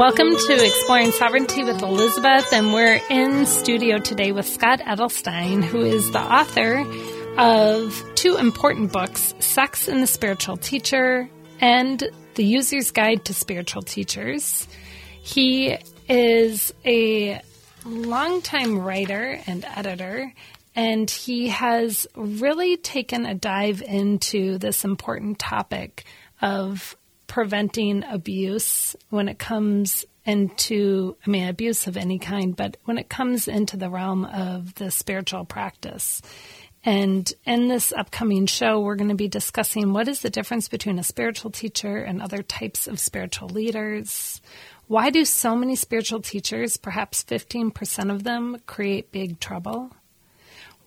Welcome to Exploring Sovereignty with Elizabeth, and we're in studio today with Scott Edelstein, who is the author of two important books Sex and the Spiritual Teacher and The User's Guide to Spiritual Teachers. He is a longtime writer and editor, and he has really taken a dive into this important topic of preventing abuse when it comes into, I mean, abuse of any kind, but when it comes into the realm of the spiritual practice. And in this upcoming show, we're going to be discussing what is the difference between a spiritual teacher and other types of spiritual leaders. Why do so many spiritual teachers, perhaps 15% of them, create big trouble?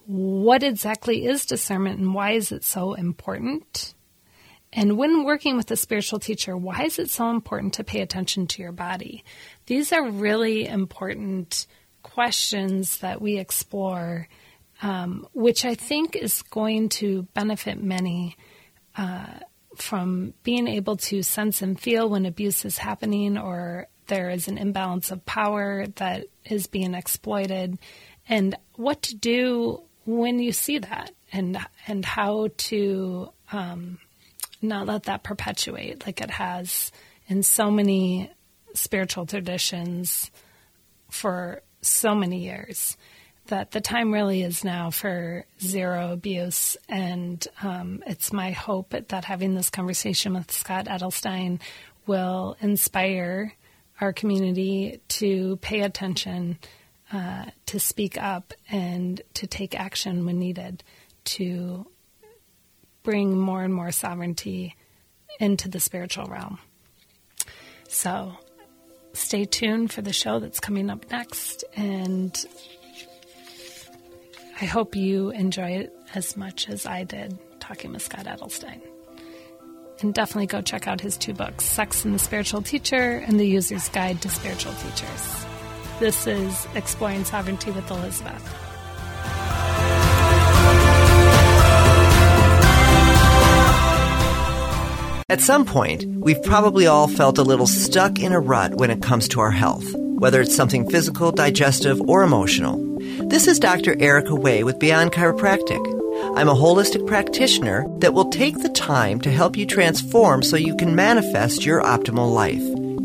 What exactly is discernment and why is it so important? And when working with a spiritual teacher, why is it so important to pay attention to your body? These are really important questions that we explore, um, which I think is going to benefit many uh, from being able to sense and feel when abuse is happening or there is an imbalance of power that is being exploited, and what to do when you see that, and and how to um, not let that perpetuate like it has in so many spiritual traditions for so many years that the time really is now for zero abuse. And um, it's my hope that having this conversation with Scott Edelstein will inspire our community to pay attention, uh, to speak up, and to take action when needed to bring more and more sovereignty into the spiritual realm. So stay tuned for the show that's coming up next. And I hope you enjoy it as much as I did talking with Scott Edelstein. And definitely go check out his two books Sex and the Spiritual Teacher and The User's Guide to Spiritual Teachers. This is Exploring Sovereignty with Elizabeth. At some point, we've probably all felt a little stuck in a rut when it comes to our health, whether it's something physical, digestive, or emotional. This is Dr. Erica Way with Beyond Chiropractic. I'm a holistic practitioner that will take the time to help you transform so you can manifest your optimal life.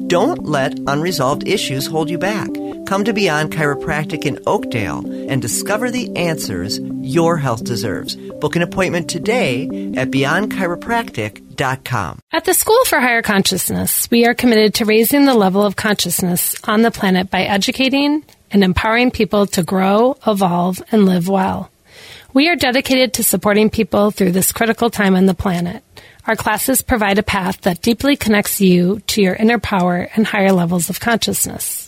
Don't let unresolved issues hold you back. Come to Beyond Chiropractic in Oakdale and discover the answers your health deserves. Book an appointment today at beyondchiropractic.com. At the School for Higher Consciousness, we are committed to raising the level of consciousness on the planet by educating and empowering people to grow, evolve, and live well. We are dedicated to supporting people through this critical time on the planet. Our classes provide a path that deeply connects you to your inner power and higher levels of consciousness.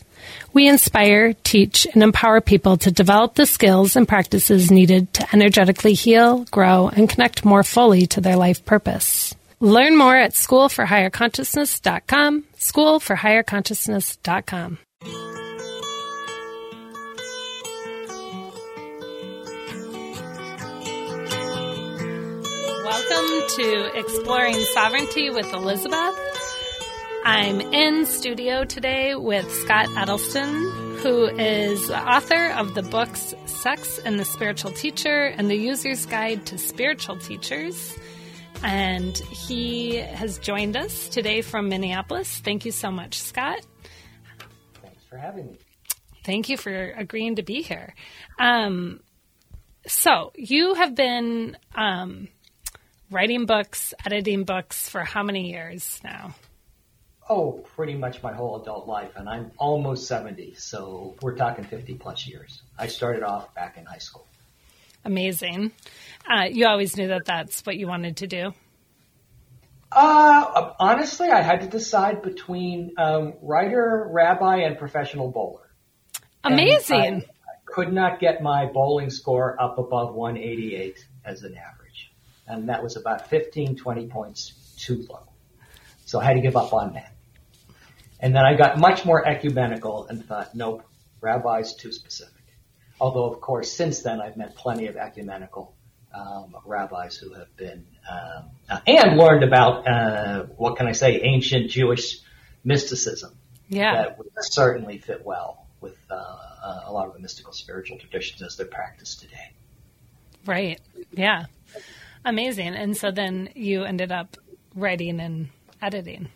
We inspire, teach, and empower people to develop the skills and practices needed to energetically heal, grow, and connect more fully to their life purpose. Learn more at schoolforhigherconsciousness.com, schoolforhigherconsciousness.com. Welcome to Exploring Sovereignty with Elizabeth. I'm in studio today with Scott Edelstein, who is the author of the books Sex and the Spiritual Teacher and the User's Guide to Spiritual Teachers. And he has joined us today from Minneapolis. Thank you so much, Scott. Thanks for having me. Thank you for agreeing to be here. Um, so, you have been um, writing books, editing books for how many years now? Oh, pretty much my whole adult life, and I'm almost 70, so we're talking 50 plus years. I started off back in high school. Amazing. Uh, you always knew that that's what you wanted to do? Uh, honestly, I had to decide between um, writer, rabbi, and professional bowler. Amazing. I, I could not get my bowling score up above 188 as an average. And that was about 15, 20 points too low. So I had to give up on that. And then I got much more ecumenical and thought, nope, rabbi's too specific. Although, of course, since then I've met plenty of ecumenical um, rabbis who have been um, uh, and learned about uh, what can I say, ancient Jewish mysticism. Yeah. that would certainly fit well with uh, uh, a lot of the mystical spiritual traditions as they're practiced today. Right. Yeah. Amazing. And so then you ended up writing and editing.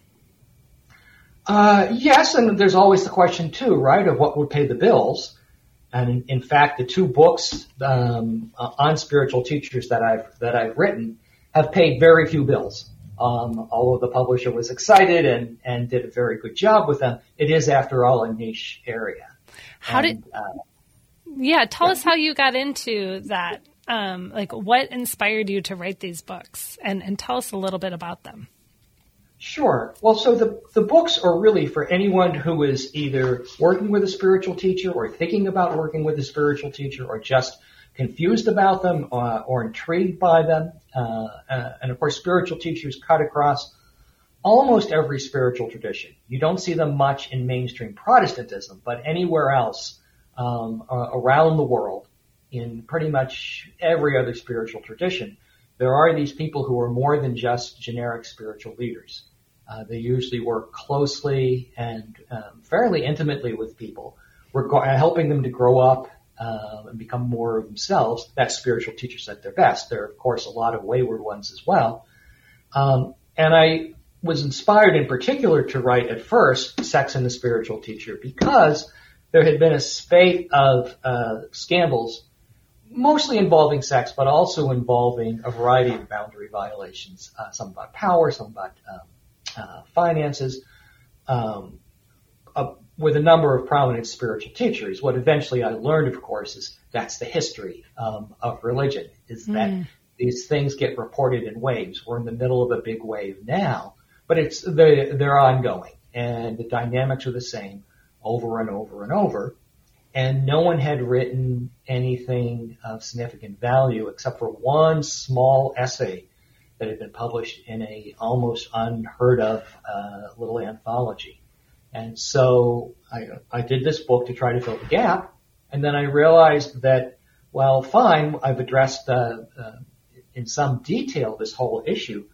Uh, yes, and there's always the question too, right, of what would pay the bills. And in, fact, the two books um, uh, on spiritual teachers that I've that I've written have paid very few bills. Um, although the publisher was excited and and did a very good job with them, it is after all a niche area. How And, did, uh, yeah, tell us how you got into that. Um, like what inspired you to write these books and, and tell us a little bit about them. Sure. Well, so the, the books are really for anyone who is either working with a spiritual teacher or thinking about working with a spiritual teacher or just confused about them uh, or intrigued by them. Uh, uh, and of course, spiritual teachers cut across almost every spiritual tradition. You don't see them much in mainstream Protestantism, but anywhere else um, around the world, in pretty much every other spiritual tradition, there are these people who are more than just generic spiritual leaders. Uh, they usually work closely and um, fairly intimately with people, reg- helping them to grow up uh, and become more of themselves. That's spiritual teachers at their best. There are, of course, a lot of wayward ones as well. Um, and I was inspired in particular to write at first Sex and the Spiritual Teacher because there had been a spate of uh, scandals mostly involving sex, but also involving a variety of boundary violations. Uh, some about power, some about um, uh, finances, um, uh, with a number of prominent spiritual teachers. What eventually I learned, of course, is that's the history um, of religion. Is that these things get reported in waves. We're in the middle of a big wave now, but it's they, they're ongoing, and the dynamics are the same over and over and over and no one had written anything of significant value except for one small essay that had been published in a almost unheard of uh, little anthology. And so I, I did this book to try to fill the gap, and then I realized that, well, fine, I've addressed uh, uh, in some detail this whole issue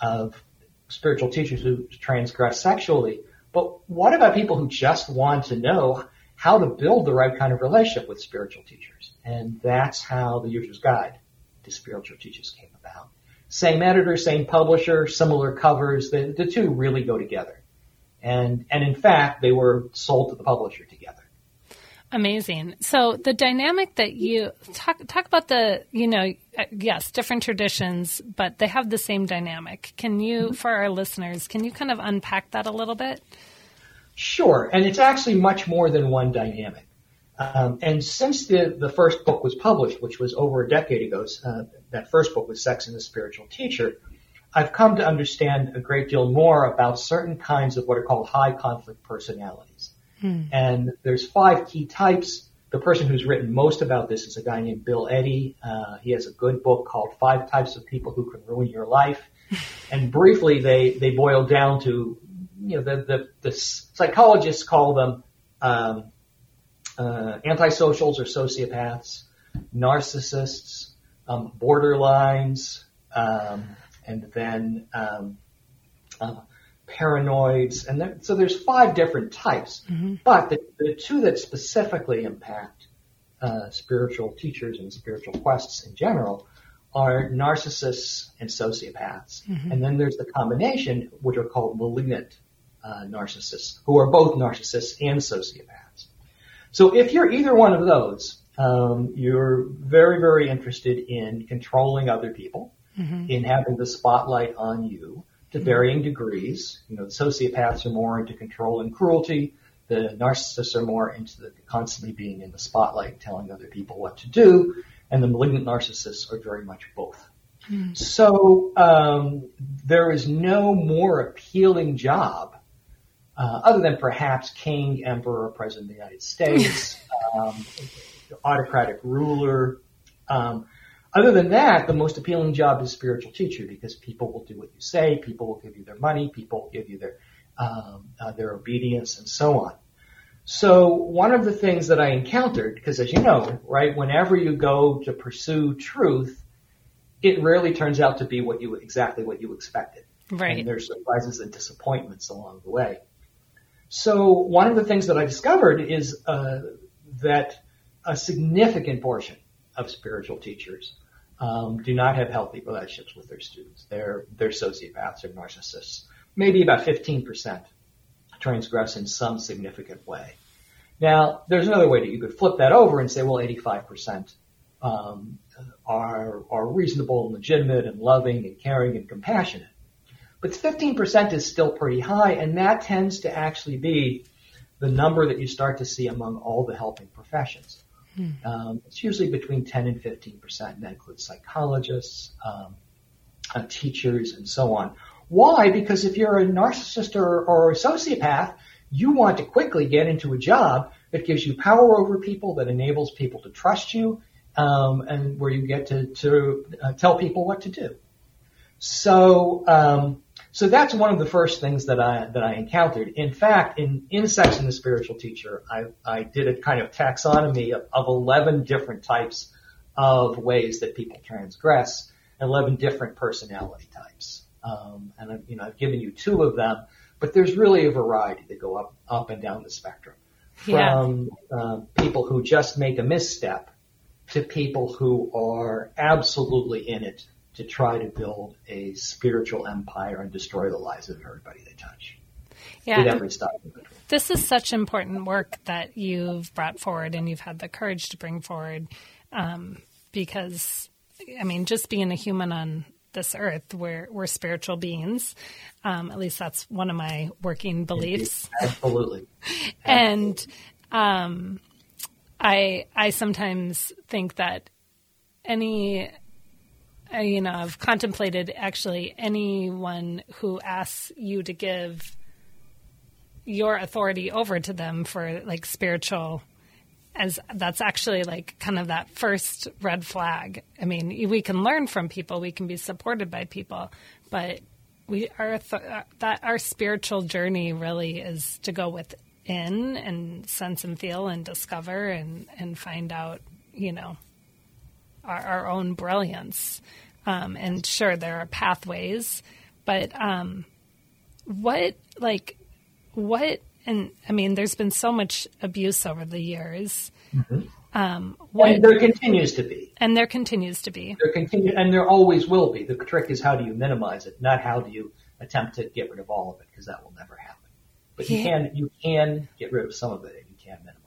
of spiritual teachers who transgress sexually, but what about people who just want to know how to build the right kind of relationship with spiritual teachers. And that's how the user's guide to spiritual teachers came about. Same editor, same publisher, similar covers. The, the two really go together. And, and in fact, they were sold to the publisher together. Amazing. So the dynamic that you talk talk about the you know uh, yes different traditions, but they have the same dynamic. Can you, for our listeners, can you kind of unpack that a little bit? Sure, and it's actually much more than one dynamic. Um, and since the, the first book was published, which was over a decade ago, uh, that first book was Sex and the Spiritual Teacher, I've come to understand a great deal more about certain kinds of what are called high conflict personalities. And there's five key types. The person who's written most about this is a guy named Bill Eddy. Uh, he has a good book called Five Types of People Who Can Ruin Your Life. and briefly, they, they boil down to you know, the, the, the psychologists call them um, uh, antisocials or sociopaths, narcissists, um, borderlines, um, and then um, uh, paranoids. And there, so there's five different types. But the, the two that specifically impact uh, spiritual teachers and spiritual quests in general are narcissists and sociopaths. And then there's the combination, which are called malignant uh, narcissists, who are both narcissists and sociopaths. So if you're either one of those, um, you're very, very interested in controlling other people, in having the spotlight on you to varying degrees. You know, the sociopaths are more into control and cruelty. The narcissists are more into the constantly being in the spotlight, telling other people what to do. And the malignant narcissists are very much both. So um, there is no more appealing job uh, other than perhaps king, emperor, president of the United States, um, autocratic ruler. Um, other than that, the most appealing job is spiritual teacher because people will do what you say, people will give you their money, people will give you their um, uh, their obedience, and so on. So one of the things that I encountered, because as you know, right, whenever you go to pursue truth, it rarely turns out to be what you exactly what you expected. Right. And there's surprises and disappointments along the way. So one of the things that I discovered is uh, that a significant portion of spiritual teachers um, do not have healthy relationships with their students. They're they're sociopaths or narcissists. Maybe about 15% transgress in some significant way. Now, there's another way that you could flip that over and say, well, 85% um, are are reasonable and legitimate and loving and caring and compassionate. But 15% is still pretty high, and that tends to actually be the number that you start to see among all the helping professions. Hmm. Um, it's usually between 10 and 15%, and that includes psychologists, um, uh, teachers, and so on. Why? Because if you're a narcissist or, or a sociopath, you want to quickly get into a job that gives you power over people, that enables people to trust you, um, and where you get to, to uh, tell people what to do. So, um, so that's one of the first things that I that I encountered. In fact, in in Sex and the Spiritual Teacher, I I did a kind of taxonomy of, of eleven different types of ways that people transgress, eleven different personality types. Um, and I've, you know I've given you two of them, but there's really a variety that go up up and down the spectrum, from yeah. uh, people who just make a misstep to people who are absolutely in it to try to build a spiritual empire and destroy the lives of everybody they touch. Yeah. This is such important work that you've brought forward and you've had the courage to bring forward um, because, I mean, just being a human on this earth, we're, we're spiritual beings. Um, at least that's one of my working beliefs. Absolutely. and um, I I sometimes think that any Uh, you know, I've contemplated actually anyone who asks you to give your authority over to them for like spiritual as that's actually like kind of that first red flag. I mean, we can learn from people, we can be supported by people, but we are th- uh, that our spiritual journey really is to go within and sense and feel and discover and and find out, you know, our, our own brilliance. Um, and sure, there are pathways, but um, what, like, what, and I mean, there's been so much abuse over the years. Mm-hmm. Um, what, and there continues to be. And there continues to be. There continue, and there always will be. The trick is how do you minimize it, not how do you attempt to get rid of all of it, because that will never happen. But yeah. you can you can get rid of some of it, and you can minimize.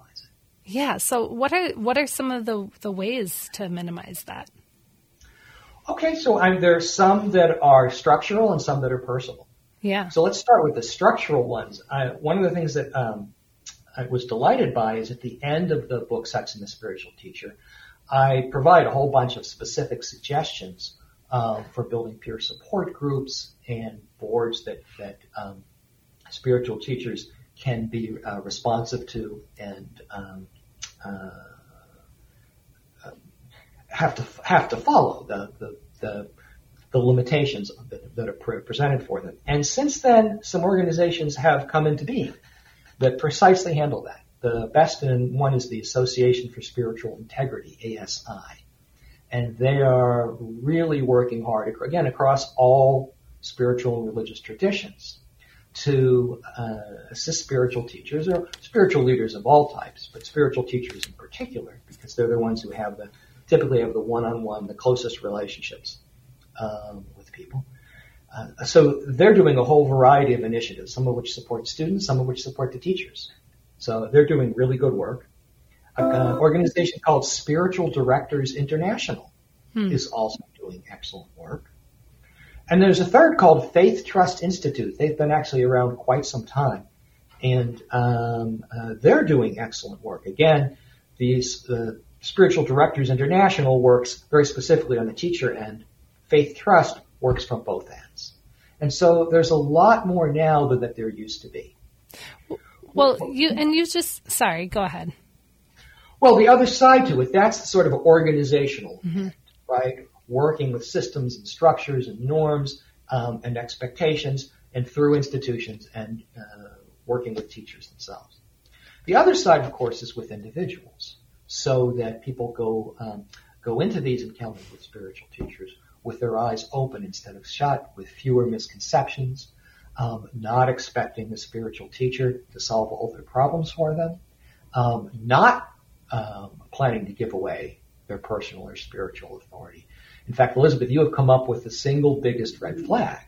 Yeah. So what are what are some of the the ways to minimize that? Okay, so I'm, there's some that are structural and some that are personal. Yeah. So let's start with the structural ones. I, one of the things that um, I was delighted by is at the end of the book Sex and the Spiritual Teacher, I provide a whole bunch of specific suggestions uh, for building peer support groups and boards that that um, spiritual teachers can be uh, responsive to and um, uh, have to have to follow the the the, the limitations that, that, are presented for them. And since then, some organizations have come into being that precisely handle that. The best in one is the Association for Spiritual Integrity, ASI. And they are really working hard, again, across all spiritual and religious traditions to uh, assist spiritual teachers or spiritual leaders of all types, but spiritual teachers in particular, because they're the ones who have the typically have the one-on-one, the closest relationships um, with people. Uh, so they're doing a whole variety of initiatives, some of which support students, some of which support the teachers. So they're doing really good work. An organization called Spiritual Directors International hmm. is also doing excellent work. And there's a third called Faith Trust Institute. They've been actually around quite some time, and um, uh, they're doing excellent work. Again, these uh, Spiritual Directors International works very specifically on the teacher end. Faith Trust works from both ends. And so there's a lot more now than that there used to be. Well, you, and you just, sorry, go ahead. Well, the other side to it, that's the sort of organizational, mm-hmm. right? Working with systems and structures and norms um, and expectations and through institutions and uh, working with teachers themselves. The other side, of course, is with individuals so that people go um, go into these encounters with spiritual teachers with their eyes open instead of shut, with fewer misconceptions, um, not expecting the spiritual teacher to solve all their problems for them, um, not um, planning to give away their personal or spiritual authority. In fact, Elizabeth, you have come up with the single biggest red flag.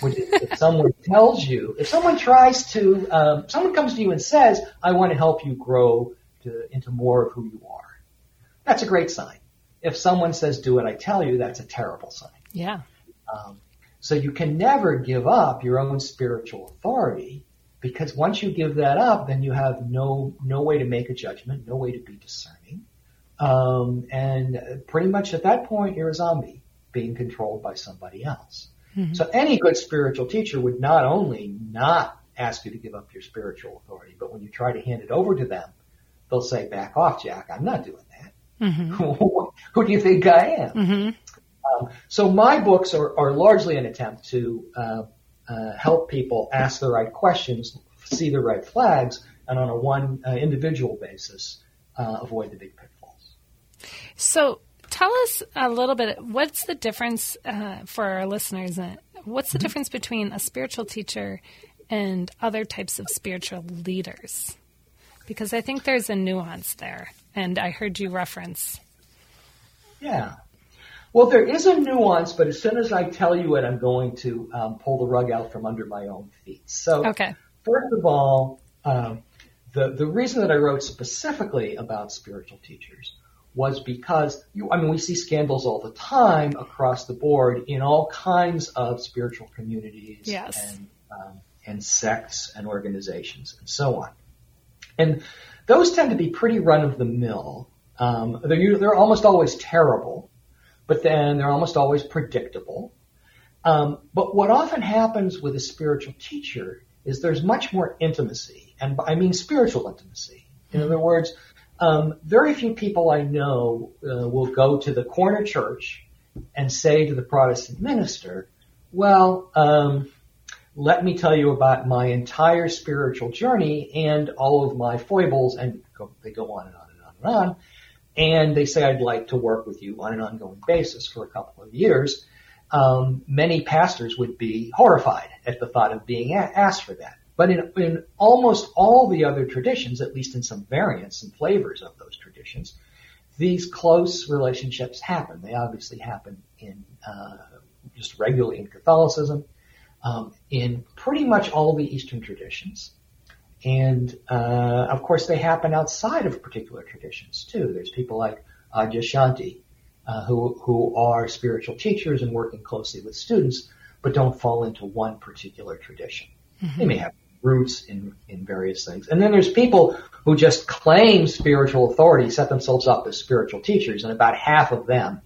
which is if someone tells you, if someone tries to, um, someone comes to you and says, "I want to help you grow to, into more of who you are," that's a great sign. If someone says, "Do what I tell you," that's a terrible sign. Yeah. Um, so you can never give up your own spiritual authority because once you give that up, then you have no no way to make a judgment, no way to be discerning, um, and pretty much at that point you're a zombie being controlled by somebody else. Mm-hmm. So any good spiritual teacher would not only not ask you to give up your spiritual authority, but when you try to hand it over to them, they'll say, "Back off, Jack. I'm not doing that. Mm-hmm. Who do you think I am?" Mm-hmm. Um, so my books are, are largely an attempt to uh, uh, help people ask the right questions, see the right flags, and on a one uh, individual basis, uh, avoid the big pitfalls. So tell us a little bit. What's the difference uh, for our listeners? Uh, what's the mm-hmm. difference between a spiritual teacher and other types of spiritual leaders? Because I think there's a nuance there, and I heard you reference. Yeah. Well, there is a nuance, but as soon as I tell you it, I'm going to um, pull the rug out from under my own feet. So, okay. first of all, um, the the reason that I wrote specifically about spiritual teachers was because you, I mean, we see scandals all the time across the board in all kinds of spiritual communities yes. and um, and sects and organizations and so on, and those tend to be pretty run of the mill. Um, they're they're almost always terrible but then they're almost always predictable. Um, but what often happens with a spiritual teacher is there's much more intimacy, and I mean spiritual intimacy. In other words, um, very few people I know uh, will go to the corner church and say to the Protestant minister, "Well, um, let me tell you about my entire spiritual journey and all of my foibles," and go, they go on and on and on and on and they say I'd like to work with you on an ongoing basis for a couple of years, um, many pastors would be horrified at the thought of being a- asked for that. But in, in almost all the other traditions, at least in some variants and flavors of those traditions, these close relationships happen. They obviously happen in uh, just regularly in Catholicism, um, in pretty much all the Eastern traditions. And uh, of course, they happen outside of particular traditions too. There's people like Adyashanti, uh, who who are spiritual teachers and working closely with students, but don't fall into one particular tradition. Mm-hmm. They may have roots in in various things. And then there's people who just claim spiritual authority, set themselves up as spiritual teachers, and about half of them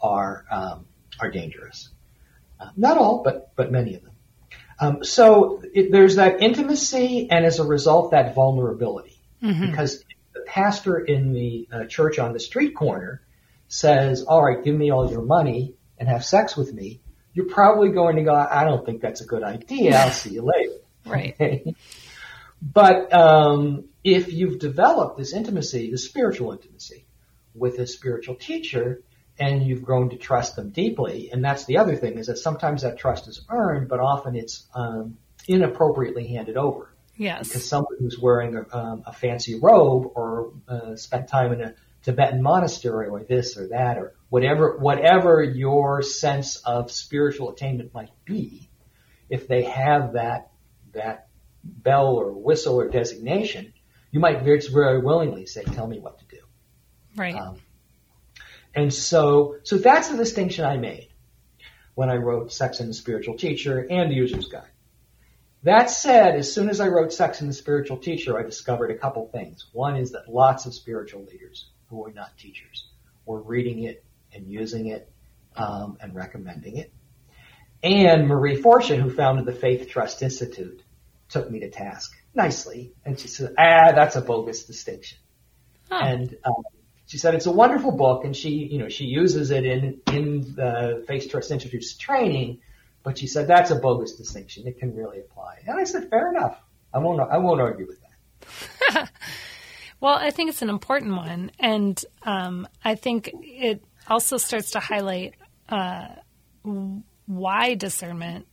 are um, are dangerous. Uh, not all, but but many of them. Um, so it, there's that intimacy, and as a result, that vulnerability. Mm-hmm. Because the pastor in the uh, church on the street corner says, "All right, give me all your money and have sex with me," you're probably going to go, "I don't think that's a good idea. I'll see you later." Right. but um, if you've developed this intimacy, the spiritual intimacy, with a spiritual teacher, and you've grown to trust them deeply. And that's the other thing is that sometimes that trust is earned, but often it's um, inappropriately handed over. Yes. Because someone who's wearing a, um, a fancy robe or uh, spent time in a Tibetan monastery or this or that or whatever whatever your sense of spiritual attainment might be, if they have that that bell or whistle or designation, you might very, willingly say, "Tell me what to do." Right. Um, and so, so that's the distinction I made when I wrote Sex and the Spiritual Teacher and the User's Guide. That said, as soon as I wrote Sex and the Spiritual Teacher, I discovered a couple things. One is that lots of spiritual leaders who were not teachers were reading it and using it um, and recommending it. And Marie Fortune, who founded the Faith Trust Institute, took me to task nicely, and she said, "Ah, that's a bogus distinction." Huh. And um, she said it's a wonderful book, and she, you know, she uses it in in the Faith Trust Institute's training. But she said that's a bogus distinction. It can really apply. And I said, fair enough. I won't. I won't argue with that. well, I think it's an important one, and um, I think it also starts to highlight uh, why discernment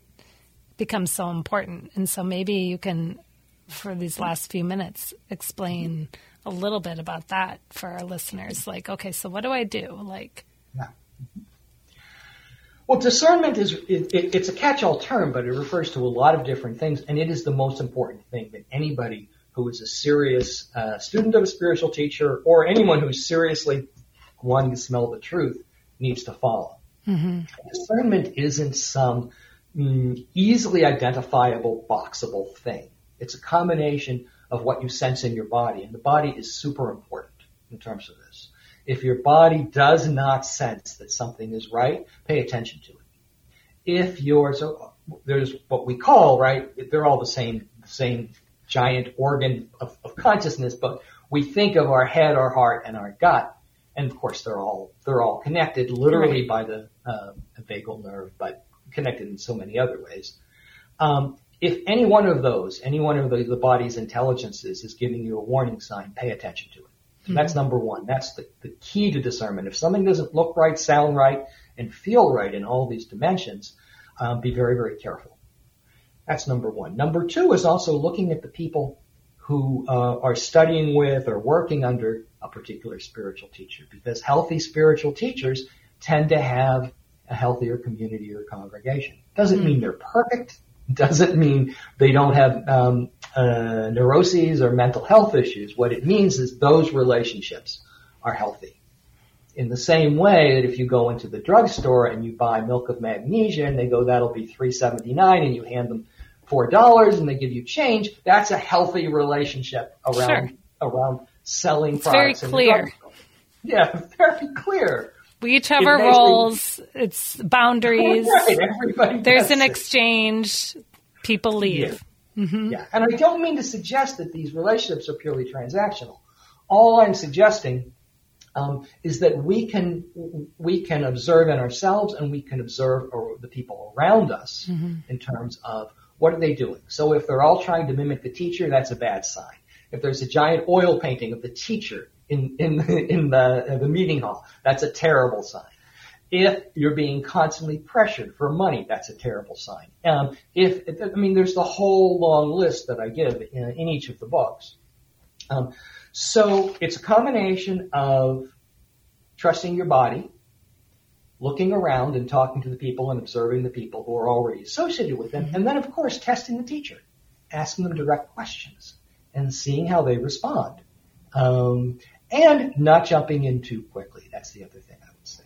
becomes so important. And so maybe you can, for these last few minutes, explain a little bit about that for our listeners. Like, okay, so what do I do? Like, yeah. Well, discernment is it, it, it's a catch-all term, but it refers to a lot of different things, and it is the most important thing that anybody who is a serious uh, student of a spiritual teacher or anyone who's seriously wanting to smell the truth needs to follow. Mm-hmm. Discernment isn't some easily identifiable, boxable thing. It's a combination of what you sense in your body, and the body is super important in terms of this. If your body does not sense that something is right, pay attention to it. If your so there's what we call right, they're all the same, the same giant organ of, of consciousness, but we think of our head, our heart, and our gut, and of course they're all they're all connected literally right. by the uh, vagal nerve, but connected in so many other ways. Um, if any one of those, any one of the, the, body's intelligences is giving you a warning sign, pay attention to it. Mm-hmm. That's number one. That's the, the key to discernment. If something doesn't look right, sound right, and feel right in all these dimensions, um, be very, very careful. That's number one. Number two is also looking at the people who uh, are studying with or working under a particular spiritual teacher, because healthy spiritual teachers tend to have a healthier community or congregation. Doesn't mean they're perfect doesn't mean they don't have um, uh, neuroses or mental health issues. What it means is those relationships are healthy. In the same way that if you go into the drugstore and you buy milk of magnesia and they go, that'll be three seventy nine, and you hand them four dollars and they give you change, that's a healthy relationship around sure. around selling it's products. Very clear. Yeah, very clear. We each have it our roles. It's boundaries. Right, everybody There's an it. exchange. People leave. Yeah. Mm-hmm. yeah. And I don't mean to suggest that these relationships are purely transactional. All I'm suggesting um, is that we can we can observe in ourselves and we can observe the people around us mm-hmm. in terms of what are they doing. So if they're all trying to mimic the teacher, that's a bad sign. If there's a giant oil painting of the teacher in in in the the meeting hall. That's a terrible sign. If you're being constantly pressured for money, that's a terrible sign. Um, if I mean, there's the whole long list that I give in, in each of the books. Um, so it's a combination of trusting your body, looking around and talking to the people and observing the people who are already associated with them, and then of course testing the teacher, asking them direct questions and seeing how they respond. Um, and not jumping in too quickly. That's the other thing I would say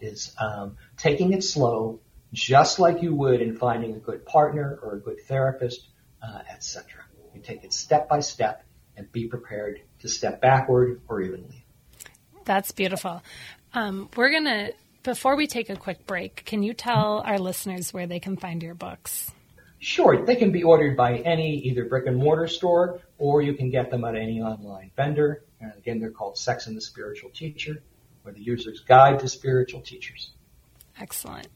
is um, taking it slow, just like you would in finding a good partner or a good therapist, uh, etc. You take it step by step and be prepared to step backward or even leave. That's beautiful. Um, we're gonna before we take a quick break. Can you tell our listeners where they can find your books? Sure, they can be ordered by any either brick and mortar store or you can get them at any online vendor. And again, they're called Sex and the Spiritual Teacher or the User's Guide to Spiritual Teachers. Excellent.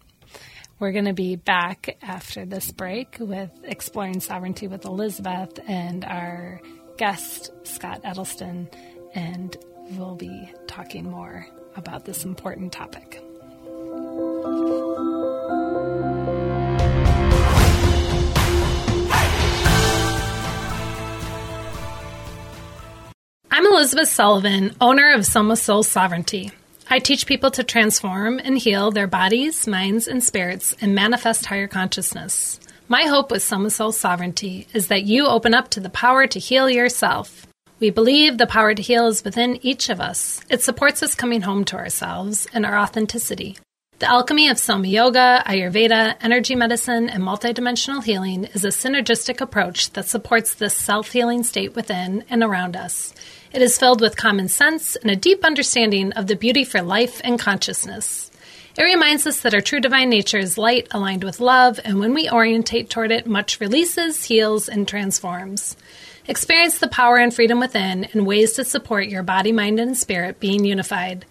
We're going to be back after this break with Exploring Sovereignty with Elizabeth and our guest, Scott Edelstein, and we'll be talking more about this important topic. Elizabeth Sullivan, owner of Soma Soul Sovereignty. I teach people to transform and heal their bodies, minds, and spirits and manifest higher consciousness. My hope with Soma Soul Sovereignty is that you open up to the power to heal yourself. We believe the power to heal is within each of us. It supports us coming home to ourselves and our authenticity. The alchemy of Soma Yoga, Ayurveda, energy medicine, and multidimensional healing is a synergistic approach that supports this self healing state within and around us. It is filled with common sense and a deep understanding of the beauty for life and consciousness. It reminds us that our true divine nature is light aligned with love, and when we orientate toward it, much releases, heals, and transforms. Experience the power and freedom within and ways to support your body, mind, and spirit being unified.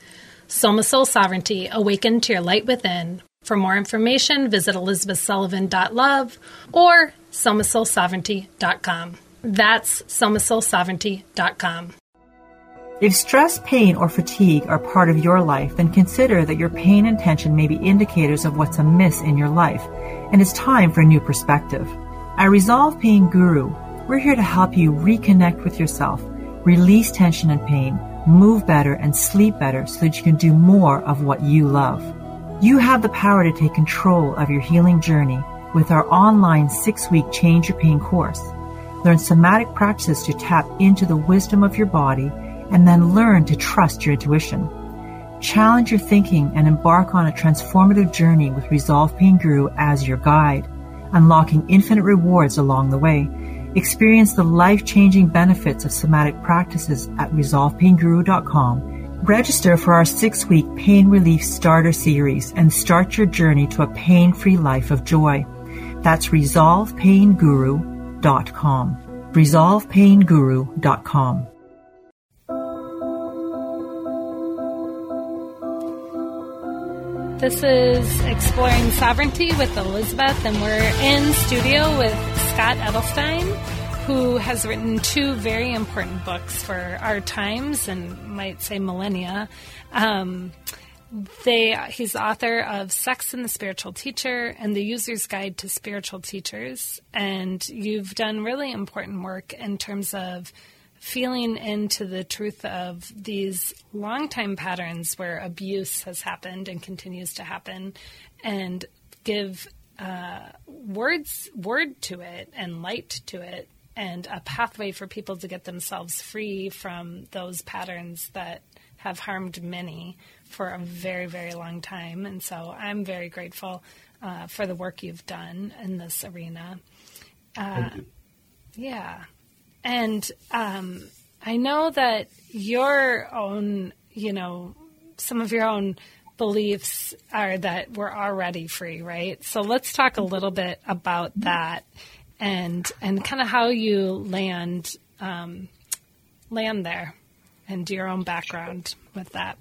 Soma Soul Sovereignty, awaken to your light within. For more information, visit elizabethsullivan.love or somasoulsovereignty.com. That's somasoulsovereignty.com. If stress, pain, or fatigue are part of your life, then consider that your pain and tension may be indicators of what's amiss in your life, and it's time for a new perspective. At Resolve Pain Guru, we're here to help you reconnect with yourself, release tension and pain, move better, and sleep better so that you can do more of what you love. You have the power to take control of your healing journey with our online six week Change Your Pain course. Learn somatic practices to tap into the wisdom of your body and then learn to trust your intuition. Challenge your thinking and embark on a transformative journey with Resolve Pain Guru as your guide, unlocking infinite rewards along the way. Experience the life changing benefits of somatic practices at resolvepainguru.com. Register for our six week pain relief starter series and start your journey to a pain free life of joy. That's resolvepainguru.com. resolvepainguru.com. This is Exploring Sovereignty with Elizabeth, and we're in studio with Scott Edelstein, who has written two very important books for our times and might say millennia. Um, they, he's author of Sex and the Spiritual Teacher and The User's Guide to Spiritual Teachers. And you've done really important work in terms of feeling into the truth of these long-time patterns where abuse has happened and continues to happen and give uh, words word to it and light to it and a pathway for people to get themselves free from those patterns that have harmed many for a very very long time. And so i'm very grateful uh, for the work you've done in this arena. Uh, yeah and um, I know that your own, you know, some of your own beliefs are that we're already free, right? So let's talk a little bit about that and and kind of how you land um, land there and your own background with that.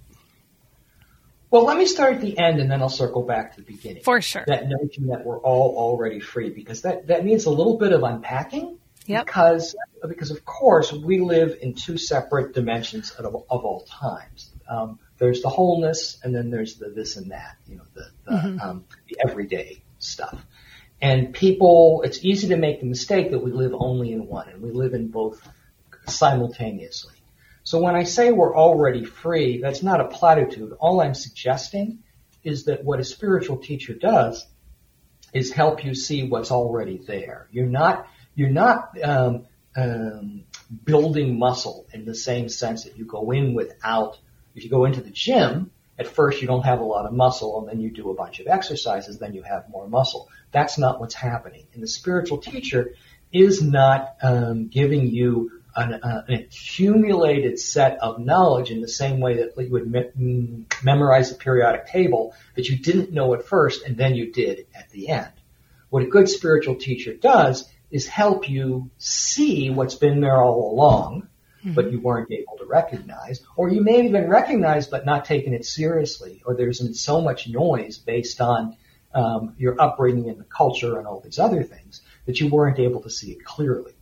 Well, let me start at the end and then I'll circle back to the beginning. For sure. That notion that we're all already free because that, that needs a little bit of unpacking Yep. Because, because of course we live in two separate dimensions of, of all times. Um, there's the wholeness and then there's the this and that, you know, the, the, mm-hmm. um, the everyday stuff. And people, it's easy to make the mistake that we live only in one and we live in both simultaneously. So when I say we're already free, that's not a platitude. All I'm suggesting is that what a spiritual teacher does is help you see what's already there. You're not you're not um, um, building muscle in the same sense that you go in without. If you go into the gym, at first you don't have a lot of muscle, and then you do a bunch of exercises, then you have more muscle. That's not what's happening. And the spiritual teacher is not um, giving you an, uh, an, accumulated set of knowledge in the same way that you would me- mm, memorize a periodic table that you didn't know at first and then you did at the end. What a good spiritual teacher does is help you see what's been there all along, mm-hmm. but you weren't able to recognize, or you may have even recognized but not taken it seriously, or there's been so much noise based on um, your upbringing and the culture and all these other things that you weren't able to see it clearly.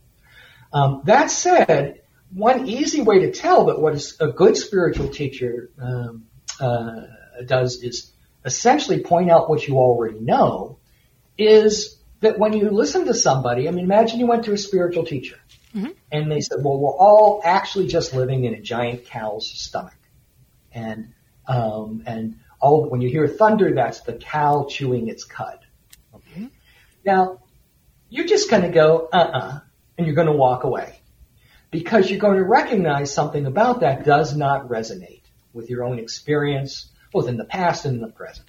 Um, that said, one easy way to tell that what a good spiritual teacher um, uh, does is essentially point out what you already know is that when you listen to somebody, I mean, imagine you went to a spiritual teacher mm-hmm. and they said, well, we're all actually just living in a giant cow's stomach. And, um, and all, when you hear thunder, that's the cow chewing its cud. Okay. Mm-hmm. Now, you're just going to go, uh-uh, and you're going to walk away because you're going to recognize something about that does not resonate with your own experience, both in the past and in the present.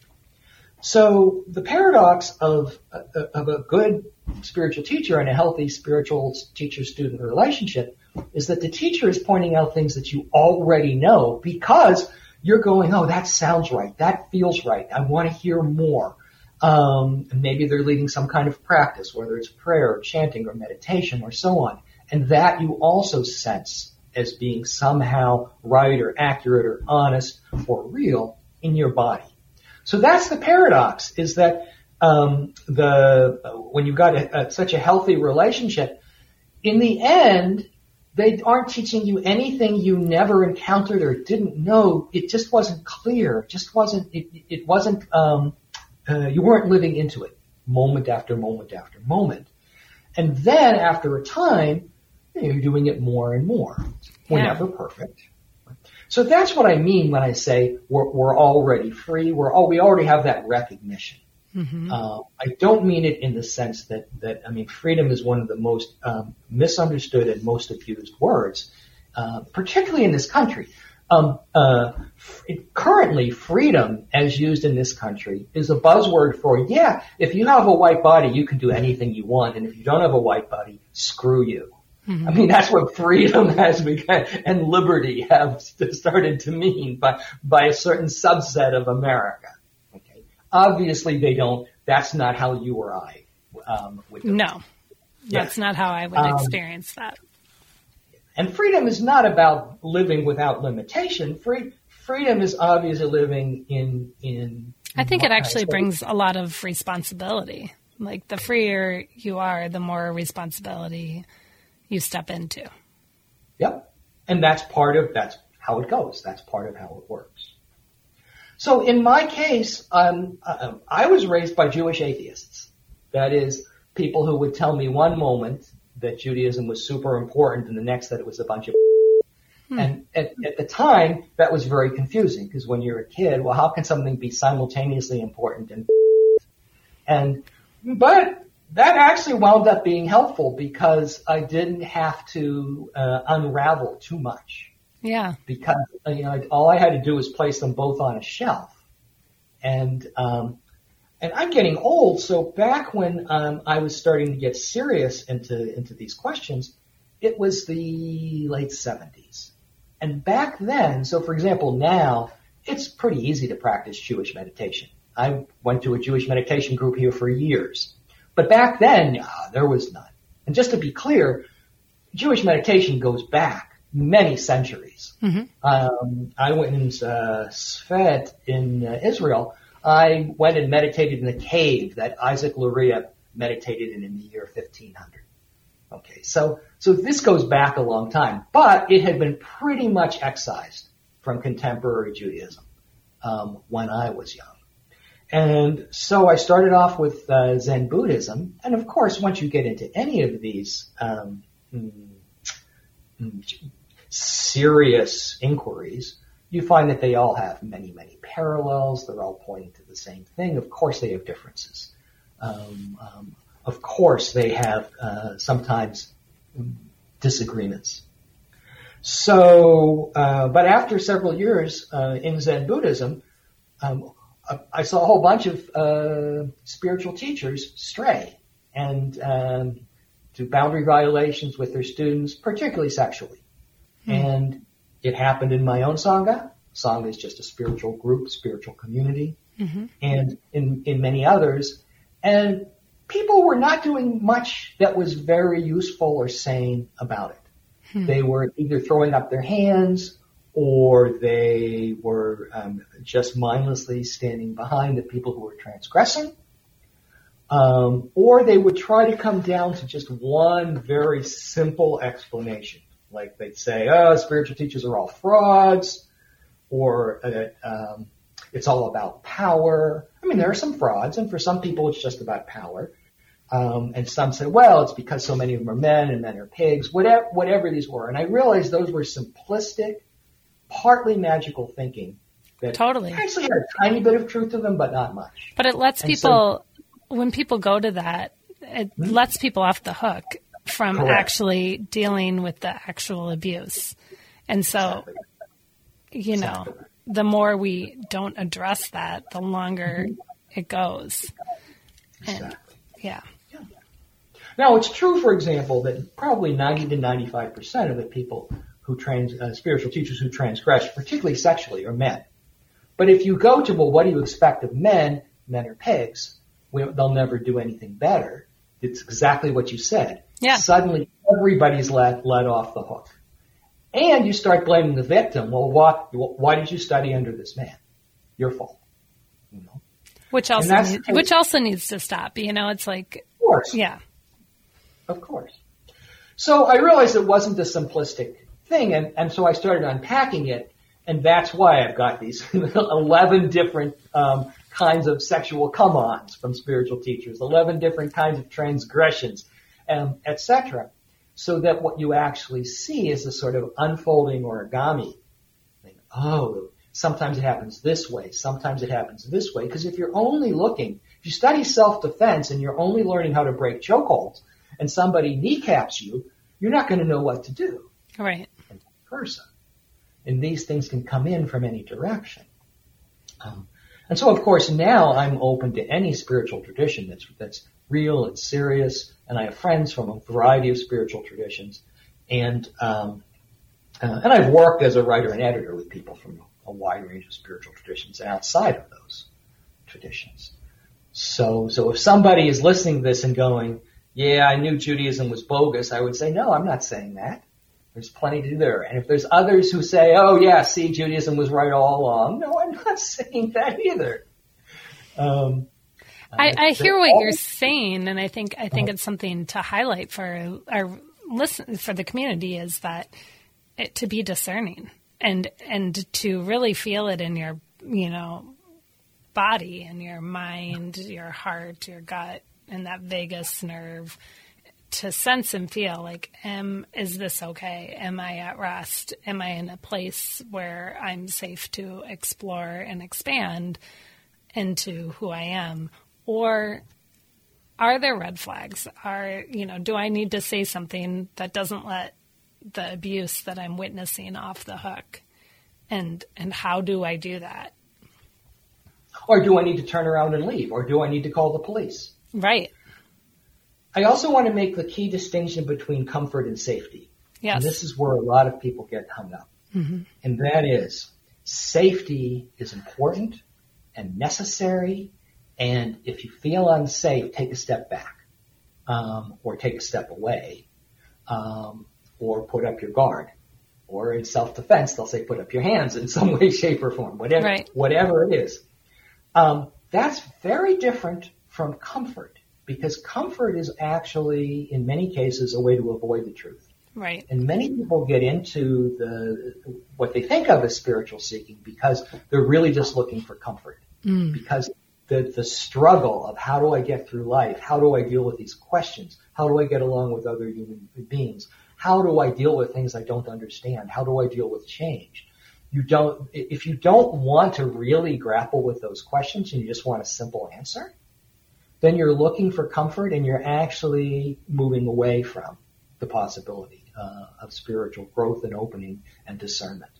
So the paradox of, of a good spiritual teacher and a healthy spiritual teacher-student relationship is that the teacher is pointing out things that you already know because you're going, oh, that sounds right. That feels right. I want to hear more. Um, maybe they're leading some kind of practice, whether it's prayer or chanting or meditation or so on. And that you also sense as being somehow right or accurate or honest or real in your body. So that's the paradox is that um, the when you've got a, a, such a healthy relationship, in the end, they aren't teaching you anything you never encountered or didn't know. It just wasn't clear. It just wasn't. It, it wasn't. Um, uh, you weren't living into it moment after moment after moment. And then after a time, you're doing it more and more. We're Yeah. never perfect. So that's what I mean when I say we're, we're already free. We're all, we already have that recognition. Uh, I don't mean it in the sense that, that I mean, freedom is one of the most um, misunderstood and most abused words, uh, particularly in this country. Um, uh, it, currently, freedom, as used in this country, is a buzzword for yeah. If you have a white body, you can do anything you want, and if you don't have a white body, screw you. I mean, that's what freedom has become, and liberty have started to mean by by a certain subset of America. Okay, obviously they don't. That's not how you or I um, would. No, that's not how I would Um, experience that. And freedom is not about living without limitation. Free, freedom is obviously living in in. I think it actually brings a lot of responsibility. Like the freer you are, the more responsibility you step into. Yep. And that's part of, that's how it goes. That's part of how it works. So in my case, um, uh, I was raised by Jewish atheists. That is, people who would tell me one moment that Judaism was super important and the next that it was a bunch of and at, at the time, that was very confusing because when you're a kid, well, how can something be simultaneously important and and but that actually wound up being helpful because I didn't have to uh, unravel too much Yeah. because you know all I had to do was place them both on a shelf, and um, and I'm getting old, so back when um, I was starting to get serious into into these questions, it was the late 70s, and back then, so for example, now it's pretty easy to practice Jewish meditation. I went to a Jewish meditation group here for years, but back then uh, there was none. And just to be clear, Jewish meditation goes back many centuries. Um, I went in uh, Tzfat in uh, Israel. I went and meditated in the cave that Isaac Luria meditated in in the year 1500. Okay, so so this goes back a long time, but it had been pretty much excised from contemporary Judaism um, when I was young. And so I started off with uh, Zen Buddhism, and of course, once you get into any of these um, mm, mm, serious inquiries, you find that they all have many, many parallels. They're all pointing to the same thing. Of course, they have differences. Um, um, of course, they have uh, sometimes disagreements. So, uh, but after several years uh, in Zen Buddhism, um, I- I saw a whole bunch of uh, spiritual teachers stray and um, do boundary violations with their students, particularly sexually. And it happened in my own sangha. Sangha is just a spiritual group, spiritual community, and in in many others. And people were not doing much that was very useful or sane about it. They were either throwing up their hands or they were um, just mindlessly standing behind the people who were transgressing. Um, or they would try to come down to just one very simple explanation. Like they'd say, oh, spiritual teachers are all frauds, or that um, it's all about power. I mean, there are some frauds, and for some people it's just about power. Um, and some say, well, it's because so many of them are men and men are pigs, whatever, whatever these were. And I realized those were simplistic, partly magical thinking that Totally. actually had a tiny bit of truth to them, but not much. But it lets And so- people, when people go to that, it hmm? lets people off the hook from Correct. actually dealing with the actual abuse. And so, you know, Exactly. the more we don't address that, the longer mm-hmm. it goes. And Exactly. yeah. Now, it's true, for example, that probably 90 to 95% of the people who trans, uh, spiritual teachers who transgress, particularly sexually, are men. But if you go to, well, what do you expect of men? Men are pigs. We, they'll never do anything better. It's exactly what you said. Yeah. Suddenly, everybody's let, let off the hook. And you start blaming the victim. Well, what, why did you study under this man? Your fault. You know? Which also needs, which also needs to stop. You know, it's like Of course. yeah. Of course. So I realized it wasn't a simplistic thing, and, and so I started unpacking it, and that's why I've got these 11 different um, kinds of sexual come-ons from spiritual teachers, 11 different kinds of transgressions, um, etc. So that what you actually see is a sort of unfolding origami. Like, oh, sometimes it happens this way, sometimes it happens this way, because if you're only looking, if you study self-defense and you're only learning how to break chokeholds, and somebody kneecaps you, you're not going to know what to do. Right. And. And these things can come in from any direction. Um, and so, of course, now I'm open to any spiritual tradition that's that's real, and serious, and I have friends from a variety of spiritual traditions, and um, uh, and I've worked as a writer and editor with people from a wide range of spiritual traditions and outside of those traditions. So, so if somebody is listening to this and going, yeah, I knew Judaism was bogus, I would say, no, I'm not saying that. There's plenty to do there. And if there's others who say, oh yeah, see, Judaism was right all along, no, I'm not saying that either. Um, I, I hear what you're saying, and I think I think uh-huh. it's something to highlight for our listen for the community is that it, to be discerning and and to really feel it in your you know body and your mind, your heart, your gut, and that vagus nerve to sense and feel like am is this okay? Am i at rest? Am i in a place where i'm safe to explore and expand into who i am? Or are there red flags? Are you know do i need to say something that doesn't let the abuse that i'm witnessing off the hook? And and how do i do that? Or do i need to turn around and leave? Or do i need to call the police? Right I also want to make the key distinction between comfort and safety. Yes. And this is where a lot of people get hung up. Mm-hmm. And that is safety is important and necessary. And if you feel unsafe, take a step back, um, or take a step away, um, or put up your guard. Or in self-defense, they'll say put up your hands in some way, shape, or form, whatever, right. whatever it is. Um, that's very different from comfort because comfort is actually, in many cases, a way to avoid the truth. Right. And many people get into the what they think of as spiritual seeking because they're really just looking for comfort. Mm. Because the the struggle of how do I get through life? How do I deal with these questions? How do I get along with other human beings? How do I deal with things I don't understand? How do I deal with change? You don't if you don't want to really grapple with those questions and you just want a simple answer, then you're looking for comfort and you're actually moving away from the possibility uh, of spiritual growth and opening and discernment.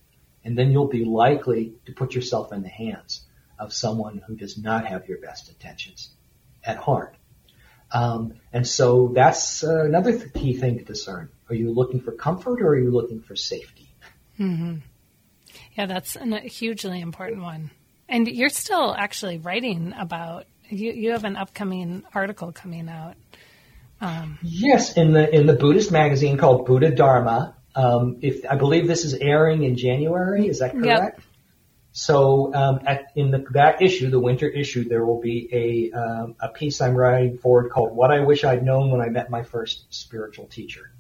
And then you'll be likely to put yourself in the hands of someone who does not have your best intentions at heart. Um, and so that's uh, another th- key thing to discern. Are you looking for comfort or are you looking for safety? Mm-hmm. Yeah, that's a hugely important one. And you're still actually writing about you you have an upcoming article coming out. Um, yes, in the in the Buddhist magazine called Buddhadharma. Um, if I believe this is airing in January, is that correct? Yep. So um, at, in the, that issue, the winter issue, there will be a um, a piece I'm writing forward called "What I Wish I'd Known When I Met My First Spiritual Teacher,"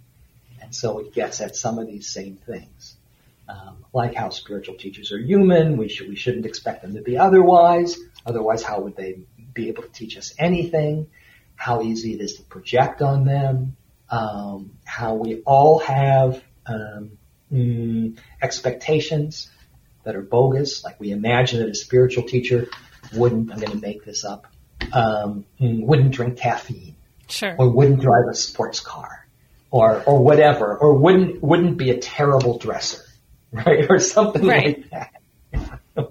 and so it gets at some of these same things, um, like how spiritual teachers are human. We should we shouldn't expect them to be otherwise. Otherwise, how would they be able to teach us anything, how easy it is to project on them, um, how we all have um, mm, expectations that are bogus, like we imagine that a spiritual teacher wouldn't, I'm going to make this up, um, mm, wouldn't drink caffeine. Sure. Or wouldn't drive a sports car. Or, or whatever. Or wouldn't, wouldn't be a terrible dresser. Right? Or something right. like that.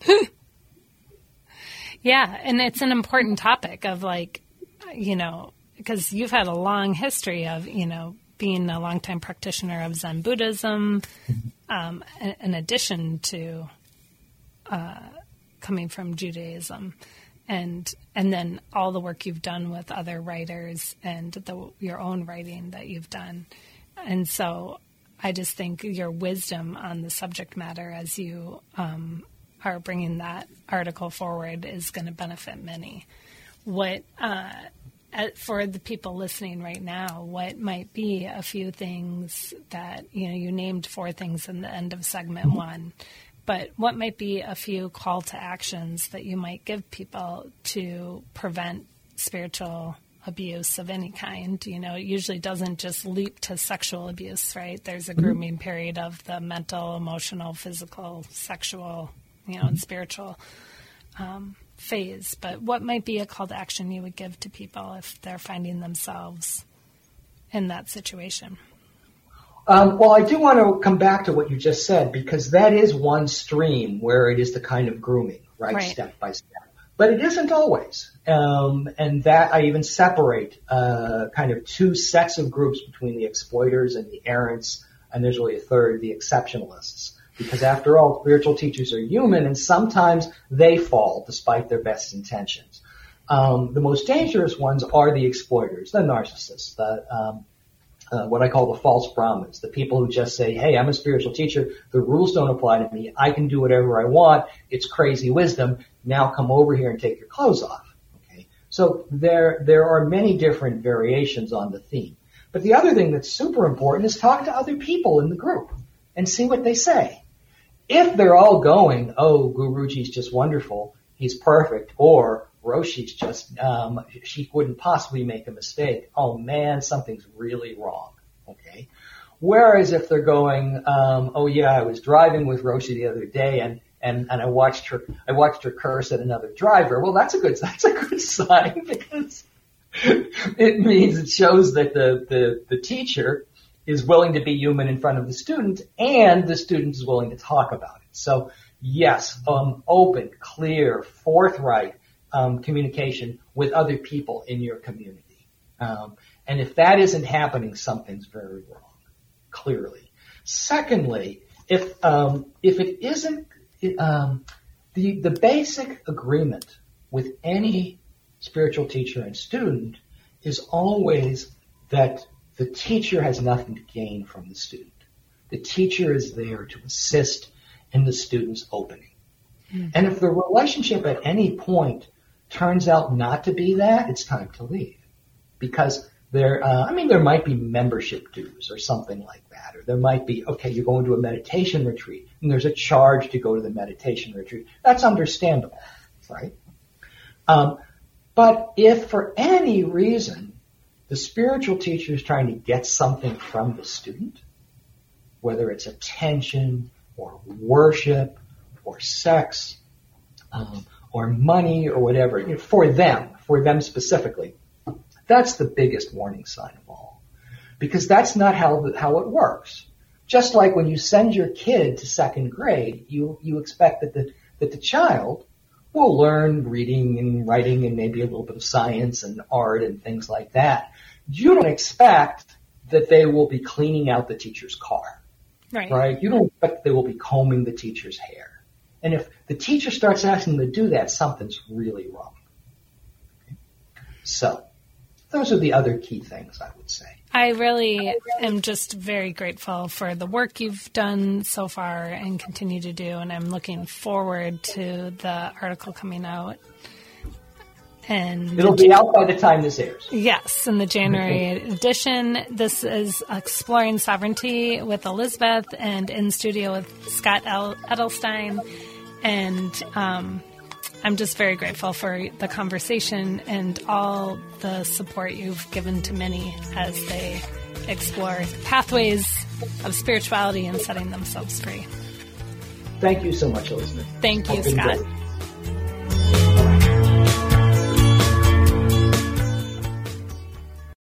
Yeah, and it's an important topic of like, you know, because you've had a long history of, you know, being a longtime practitioner of Zen Buddhism, um, in addition to uh, coming from Judaism, and and then all the work you've done with other writers and the, your own writing that you've done, and so I just think your wisdom on the subject matter as you um, are bringing that article forward is going to benefit many. What uh, for the people listening right now, what might be a few things that you know you named four things in the end of segment one, but what might be a few call to actions that you might give people to prevent spiritual abuse of any kind? You know, it usually doesn't just leap to sexual abuse, right? There's a mm-hmm. grooming period of the mental, emotional, physical, sexual, you know, and spiritual. Um, phase, but what might be a call to action you would give to people if they're finding themselves in that situation? Um, well, I do want to come back to what you just said because that is one stream where it is the kind of grooming, right, right. step by step. But it isn't always, um, and that I even separate uh, kind of two sets of groups between the exploiters and the errants, and there's really a third, the exceptionalists. Because after all, spiritual teachers are human and sometimes they fall despite their best intentions. Um, the most dangerous ones are the exploiters, the narcissists, the, um, uh, what I call the false Brahmins, the people who just say, hey, I'm a spiritual teacher, the rules don't apply to me, I can do whatever I want, it's crazy wisdom, now come over here and take your clothes off. Okay? So there, there are many different variations on the theme. But the other thing that's super important is talk to other people in the group and see what they say if they're all going, oh, Guruji's just wonderful, he's perfect, or Roshi's just, um, she wouldn't possibly make a mistake. Oh man, something's really wrong. Okay. Whereas if they're going, um, oh yeah, I was driving with Roshi the other day and, and, and I watched her, I watched her curse at another driver. Well, that's a good, that's a good sign because it means it shows that the, the, the teacher is willing to be human in front of the student and the student is willing to talk about it. So yes, um, open, clear, forthright um, communication with other people in your community. Um, and if that isn't happening, something's very wrong, clearly. Secondly, if um, if it isn't um, the the basic agreement with any spiritual teacher and student is always that the teacher has nothing to gain from the student. The teacher is there to assist in the student's opening. Mm-hmm. And if the relationship at any point turns out not to be that, it's time to leave. Because there, uh, I mean, there might be membership dues or something like that. Or there might be, okay, you're going to a meditation retreat and there's a charge to go to the meditation retreat. That's understandable, right? Um, but if for any reason the spiritual teacher is trying to get something from the student, whether it's attention or worship or sex um, or money or whatever, you know, for them, for them specifically. That's the biggest warning sign of all. Because that's not how, how it works. Just like when you send your kid to second grade, you, you expect that the, that the child will learn reading and writing and maybe a little bit of science and art and things like that you don't expect that they will be cleaning out the teacher's car. Right. Right? You don't expect they will be combing the teacher's hair. And if the teacher starts asking them to do that, something's really wrong. So, those are the other key things I would say. I really am just very grateful for the work you've done so far and continue to do, and I'm looking forward to the article coming out and it'll be out by the time this airs. Yes, in the January edition. This is Exploring Sovereignty with Elizabeth and in studio with Scott Edelstein. And um, I'm just very grateful for the conversation and all the support you've given to many as they explore pathways of spirituality and setting themselves free. Thank you so much, Elizabeth. Thank you, Scott.